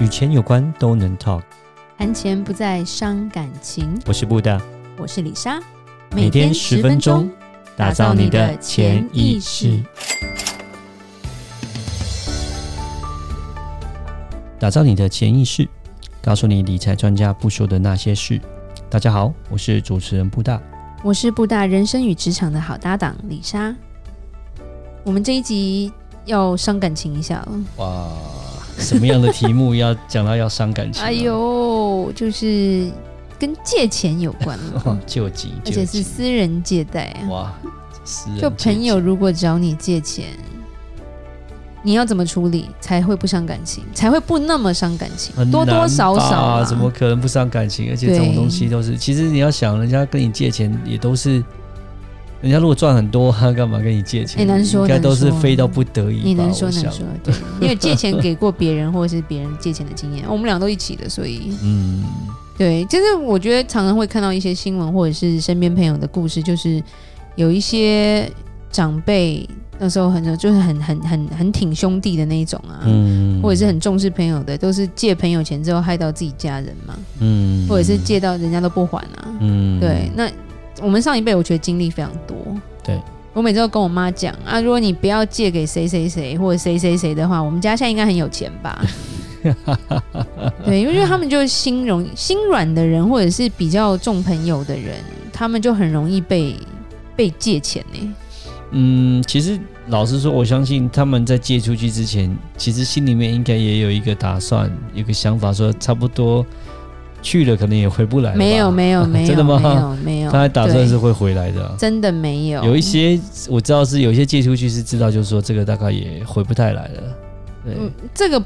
与钱有关都能 talk，谈钱不再伤感情。我是布大，我是李莎，每天十分钟，打造你的潜意识，打造你的潜意识，告诉你理财专家不说的那些事。大家好，我是主持人布大，我是布大人生与职场的好搭档李莎。我们这一集要伤感情一下了，哇！什么样的题目要讲到要伤感情？哎呦，就是跟借钱有关了，救急，而且是私人借贷啊！哇，私人就朋友如果找你借钱，你要怎么处理才会不伤感情，才会不那么伤感情？多多少少啊，怎么可能不伤感情？而且这种东西都是，其实你要想，人家跟你借钱也都是。人家如果赚很多，他干嘛跟你借钱？你能说，应该都是非到不得已。你能说能说？对，因为借钱给过别人，或者是别人借钱的经验，我们俩都一起的，所以嗯，对，就是我觉得常常会看到一些新闻，或者是身边朋友的故事，就是有一些长辈那时候很就是很很很很挺兄弟的那一种啊，嗯，或者是很重视朋友的，都是借朋友钱之后害到自己家人嘛，嗯，或者是借到人家都不还啊，嗯，对，那。我们上一辈，我觉得经历非常多。对，我每次都跟我妈讲啊，如果你不要借给谁谁谁或者谁谁谁的话，我们家现在应该很有钱吧？对，因为他们就是心容心软的人，或者是比较重朋友的人，他们就很容易被被借钱呢。嗯，其实老实说，我相信他们在借出去之前，其实心里面应该也有一个打算，有个想法，说差不多。去了可能也回不来了。没有没有 没有，真的吗？没有没有，他还打算是会回来的。真的没有。有一些我知道是有一些借出去是知道，就是说这个大概也回不太来了。对，嗯，这个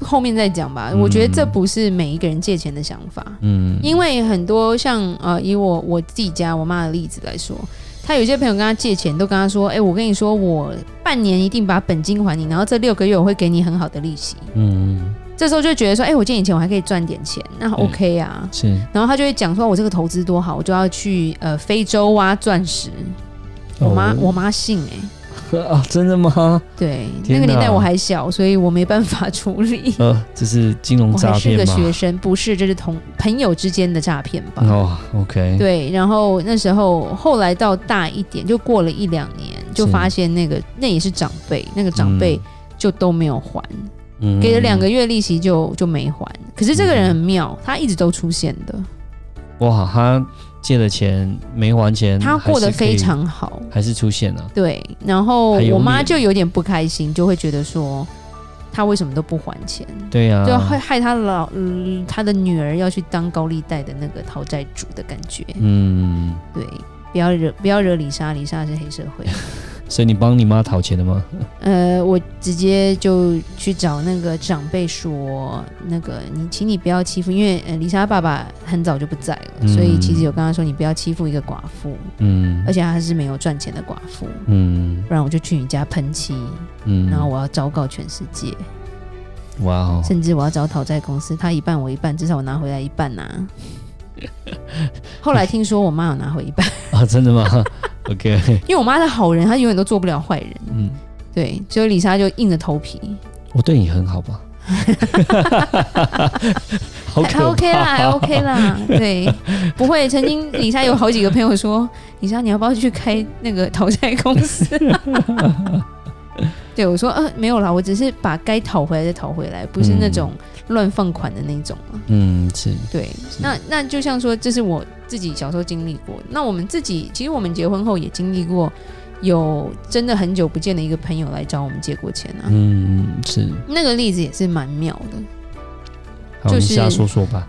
后面再讲吧。我觉得这不是每一个人借钱的想法。嗯，因为很多像呃，以我我自己家我妈的例子来说，他有些朋友跟他借钱，都跟他说：“哎，我跟你说，我半年一定把本金还你，然后这六个月我会给你很好的利息。”嗯。这时候就觉得说，哎、欸，我借你钱，我还可以赚点钱，那 OK 啊。是。然后他就会讲说，我这个投资多好，我就要去呃非洲挖钻石。我妈，哦、我妈信哎、欸。啊，真的吗？对，那个年代我还小，所以我没办法处理。呃，这是金融诈骗吗？我还是个学生，不是，这是同朋友之间的诈骗吧？哦，OK。对，然后那时候后来到大一点，就过了一两年，就发现那个那也是长辈，那个长辈就都没有还。嗯给了两个月利息就就没还，可是这个人很妙，他一直都出现的。哇，他借了钱没还钱，他过得非常好，还是出现了。对，然后我妈就有点不开心，就会觉得说他为什么都不还钱？对呀，就会害他老嗯他的女儿要去当高利贷的那个讨债主的感觉。嗯，对，不要惹不要惹李莎，李莎是黑社会。所以你帮你妈讨钱了吗？呃，我直接就去找那个长辈说，那个你，请你不要欺负，因为呃，李莎爸爸很早就不在了，嗯、所以其实有跟他说，你不要欺负一个寡妇，嗯，而且他是没有赚钱的寡妇，嗯，不然我就去你家喷漆，嗯，然后我要昭告全世界，哇哦，甚至我要找讨债公司，他一半我一半，至少我拿回来一半呐、啊。后来听说我妈有拿回一半 啊，真的吗？OK，因为我妈是好人，她永远都做不了坏人。嗯，对，所以李莎就硬着头皮。我对你很好吧？还 OK 啦，还 OK 啦。对，不会。曾经李莎有好几个朋友说：“李莎，你要不要去开那个讨债公司？”对，我说：“呃，没有啦，我只是把该讨回来的讨回来，不是那种乱放款的那种。”嗯，是。对，是那那就像说，这是我。自己小时候经历过，那我们自己其实我们结婚后也经历过，有真的很久不见的一个朋友来找我们借过钱啊。嗯，是那个例子也是蛮妙的。就是瞎说说吧。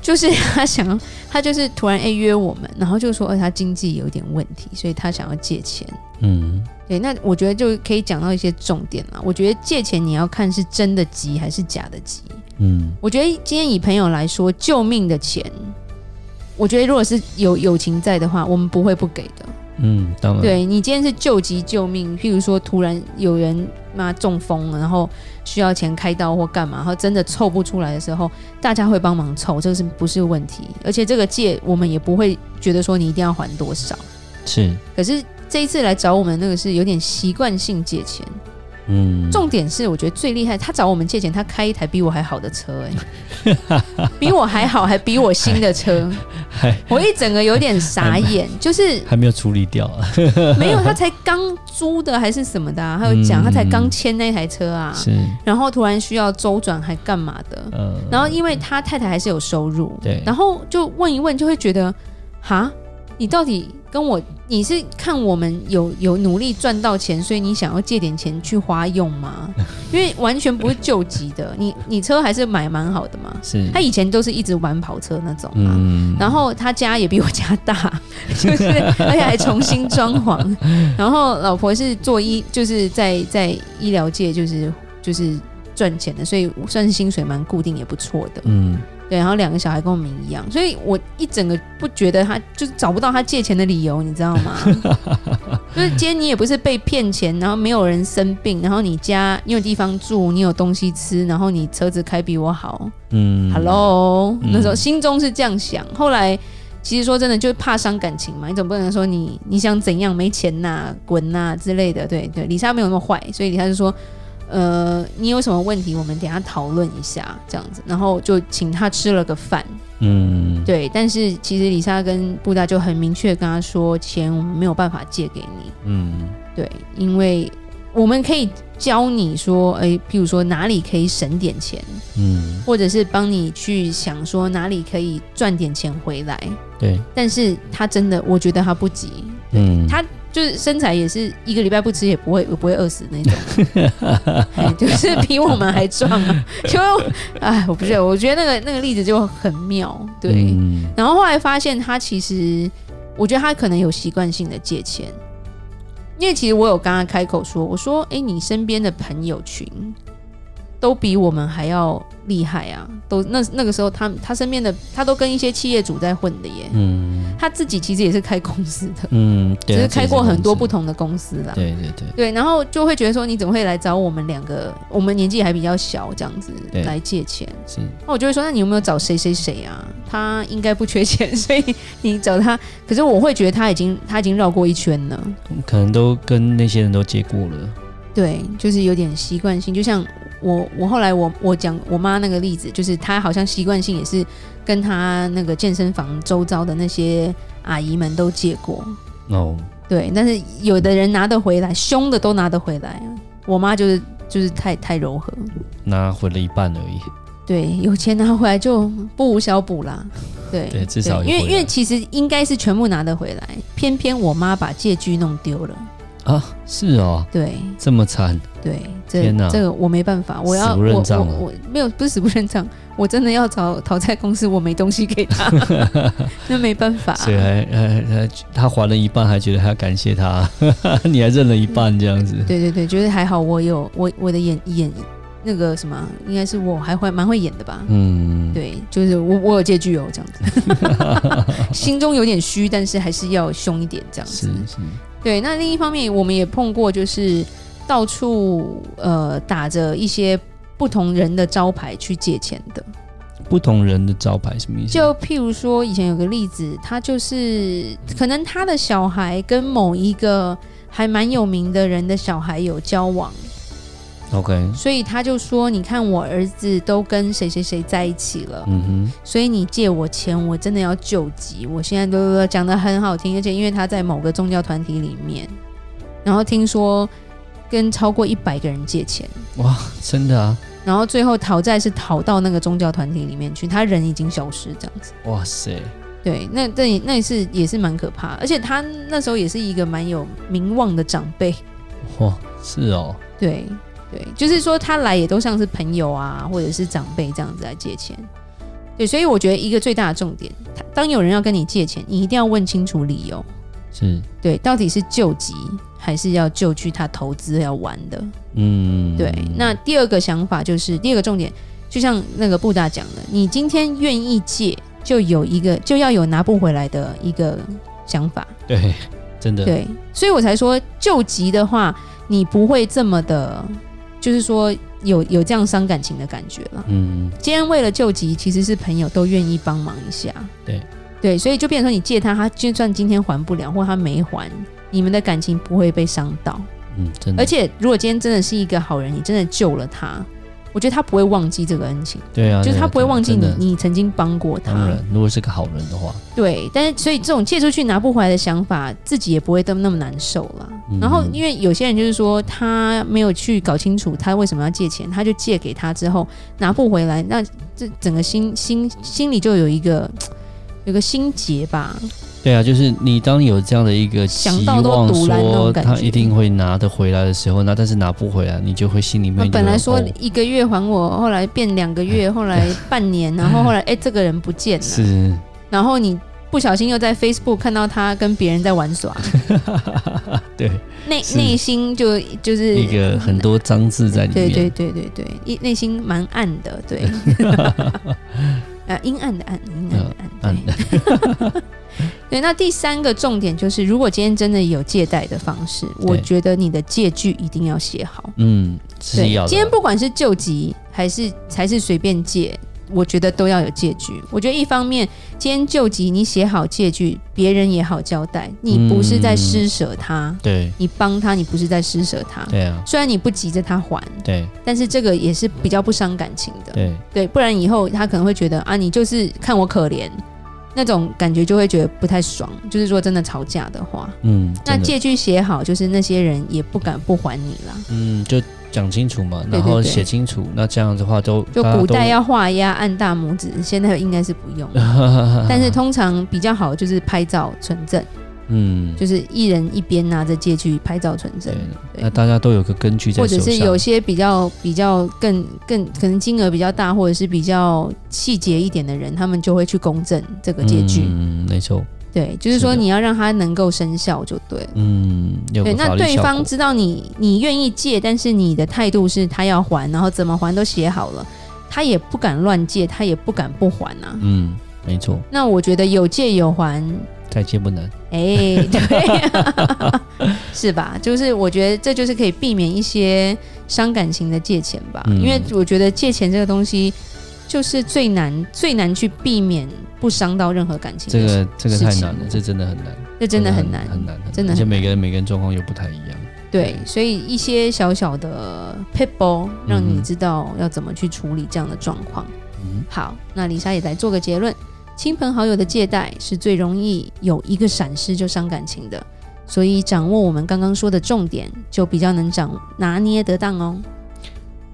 就是他想，他就是突然 A 约我们，然后就说，呃，他经济有点问题，所以他想要借钱。嗯，对，那我觉得就可以讲到一些重点了。我觉得借钱你要看是真的急还是假的急。嗯，我觉得今天以朋友来说，救命的钱。我觉得，如果是有友情在的话，我们不会不给的。嗯，当然。对，你今天是救急救命，譬如说突然有人妈中风了，然后需要钱开刀或干嘛，然后真的凑不出来的时候，大家会帮忙凑，这个是不是问题？而且这个借我们也不会觉得说你一定要还多少。是。可是这一次来找我们那个是有点习惯性借钱。嗯，重点是我觉得最厉害，他找我们借钱，他开一台比我还好的车，欸，哎，比我还好，还比我新的车，我一整个有点傻眼，就是还没有处理掉。啊，没有，他才刚租的还是什么的，啊，他有讲他才刚签那台车啊，是，然后突然需要周转还干嘛的，嗯，然后因为他太太还是有收入，对，然后就问一问就会觉得，哈，你到底？跟我，你是看我们有有努力赚到钱，所以你想要借点钱去花用吗？因为完全不是救急的，你你车还是买蛮好的嘛。是，他以前都是一直玩跑车那种嘛。嗯。然后他家也比我家大，就是而且还重新装潢。然后老婆是做医，就是在在医疗界，就是就是赚钱的，所以算是薪水蛮固定，也不错的。嗯。对，然后两个小孩跟我们一样，所以我一整个不觉得他就是找不到他借钱的理由，你知道吗？就是今天你也不是被骗钱，然后没有人生病，然后你家你有地方住，你有东西吃，然后你车子开比我好，嗯，Hello，那时候心中是这样想。后来其实说真的，就是怕伤感情嘛，你总不能说你你想怎样没钱呐、啊、滚呐、啊、之类的。对对，李莎没有那么坏，所以李莎就说。呃，你有什么问题？我们等下讨论一下，这样子，然后就请他吃了个饭。嗯，对。但是其实李莎跟布达就很明确跟他说，钱我们没有办法借给你。嗯，对，因为我们可以教你说，哎，譬如说哪里可以省点钱，嗯，或者是帮你去想说哪里可以赚点钱回来。对，但是他真的，我觉得他不急。嗯，他。就是身材也是一个礼拜不吃也不会也不会饿死那种，就是比我们还壮啊！就哎，我不是，我觉得那个那个例子就很妙，对。嗯、然后后来发现他其实，我觉得他可能有习惯性的借钱，因为其实我有刚刚开口说，我说：“哎，你身边的朋友群都比我们还要。”厉害啊！都那那个时候他，他他身边的他都跟一些企业主在混的耶。嗯，他自己其实也是开公司的。嗯，对，只是开过很多不同的公司啦。对对对。对，然后就会觉得说，你怎么会来找我们两个？我们年纪还比较小，这样子来借钱。是。那我就会说，那你有没有找谁谁谁啊？他应该不缺钱，所以你找他。可是我会觉得他已经他已经绕过一圈了。可能都跟那些人都借过了。对，就是有点习惯性，就像。我我后来我我讲我妈那个例子，就是她好像习惯性也是跟她那个健身房周遭的那些阿姨们都借过哦，对，但是有的人拿得回来，凶的都拿得回来，我妈就是就是太太柔和，拿回了一半而已。对，有钱拿回来就不无小补啦。对对，至少因为因为其实应该是全部拿得回来，偏偏我妈把借据弄丢了。啊，是哦，对，这么惨，对，这天哪，这个我没办法，我要我我我没有，不是死不认账，我真的要找讨债公司，我没东西给他，那没办法，所以还还还他还了一半，还觉得还要感谢他，你还认了一半这样子，对对对，觉得还好，我有我我的演演那个什么，应该是我还会蛮会演的吧，嗯，对，就是我我有借据哦，这样子，心中有点虚，但是还是要凶一点这样子，是是。对，那另一方面，我们也碰过，就是到处呃打着一些不同人的招牌去借钱的。不同人的招牌什么意思？就譬如说，以前有个例子，他就是可能他的小孩跟某一个还蛮有名的人的小孩有交往。OK，所以他就说：“你看我儿子都跟谁谁谁在一起了，嗯哼，所以你借我钱，我真的要救急。我现在都讲得很好听，而且因为他在某个宗教团体里面，然后听说跟超过一百个人借钱，哇，真的啊！然后最后讨债是讨到那个宗教团体里面去，他人已经消失，这样子。哇塞，对，那那那也是也是蛮可怕，而且他那时候也是一个蛮有名望的长辈。哇，是哦，对。”对，就是说他来也都像是朋友啊，或者是长辈这样子来借钱。对，所以我觉得一个最大的重点，当有人要跟你借钱，你一定要问清楚理由。是，对，到底是救急还是要救去他投资要玩的？嗯，对。那第二个想法就是第二个重点，就像那个布大讲的，你今天愿意借，就有一个就要有拿不回来的一个想法。对，真的。对，所以我才说救急的话，你不会这么的。就是说有有这样伤感情的感觉了。嗯，今天为了救急，其实是朋友都愿意帮忙一下。对对，所以就变成说，你借他，他就算今天还不了，或他没还，你们的感情不会被伤到。嗯，真的。而且如果今天真的是一个好人，你真的救了他。我觉得他不会忘记这个恩情，对啊，就是他不会忘记你，你曾经帮过他。当然，如果是个好人的话，对。但是，所以这种借出去拿不回来的想法，自己也不会都那么难受了。嗯、然后，因为有些人就是说，他没有去搞清楚他为什么要借钱，他就借给他之后拿不回来，那这整个心心心里就有一个有个心结吧。对啊，就是你当有这样的一个期望，说他一定会拿得回来的时候，那但是拿不回来，你就会心里面。本来说一个月还我，后来变两个月，后来半年，然 后后来哎，这个人不见了。是。然后你不小心又在 Facebook 看到他跟别人在玩耍。对。内内心就就是一个很多脏字在里面。对对对对对，一内心蛮暗的，对。呃，阴暗的暗，阴暗的暗。暗的。对，那第三个重点就是，如果今天真的有借贷的方式，我觉得你的借据一定要写好。嗯，是要。今天不管是救急还是还是随便借，我觉得都要有借据。我觉得一方面，今天救急你写好借据，别人也好交代，你不是在施舍他。嗯、对，你帮他，你不是在施舍他。对啊。虽然你不急着他还，对，但是这个也是比较不伤感情的。对对，不然以后他可能会觉得啊，你就是看我可怜。那种感觉就会觉得不太爽，就是说真的吵架的话，嗯，那借据写好，就是那些人也不敢不还你啦。嗯，就讲清楚嘛，然后写清楚，那这样的话都就古代要画押按大拇指，现在应该是不用，但是通常比较好就是拍照存证。嗯，就是一人一边拿着借据拍照存证，那大家都有个根据在。或者是有些比较比较更更可能金额比较大，或者是比较细节一点的人，他们就会去公证这个借据。嗯，没错。对，就是说你要让他能够生效就对了。嗯，对，那对方知道你你愿意借，但是你的态度是他要还，然后怎么还都写好了，他也不敢乱借，他也不敢不还啊。嗯，没错。那我觉得有借有还。再借不难，哎、欸，对、啊，是吧？就是我觉得这就是可以避免一些伤感情的借钱吧，嗯、因为我觉得借钱这个东西就是最难最难去避免不伤到任何感情。这个这个太难了，这真的很难，这真的很难，很难，真的。而且每个人每个人状况又不太一样。对，所以一些小小的撇步，让你知道要怎么去处理这样的状况。嗯，好，那李莎也来做个结论。亲朋好友的借贷是最容易有一个闪失就伤感情的，所以掌握我们刚刚说的重点，就比较能掌拿捏得当哦。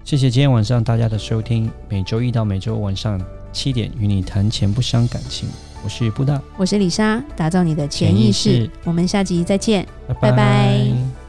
谢谢今天晚上大家的收听，每周一到每周晚上七点与你谈钱不伤感情，我是布大，我是李莎，打造你的潜意识，意识我们下集再见，拜拜。拜拜。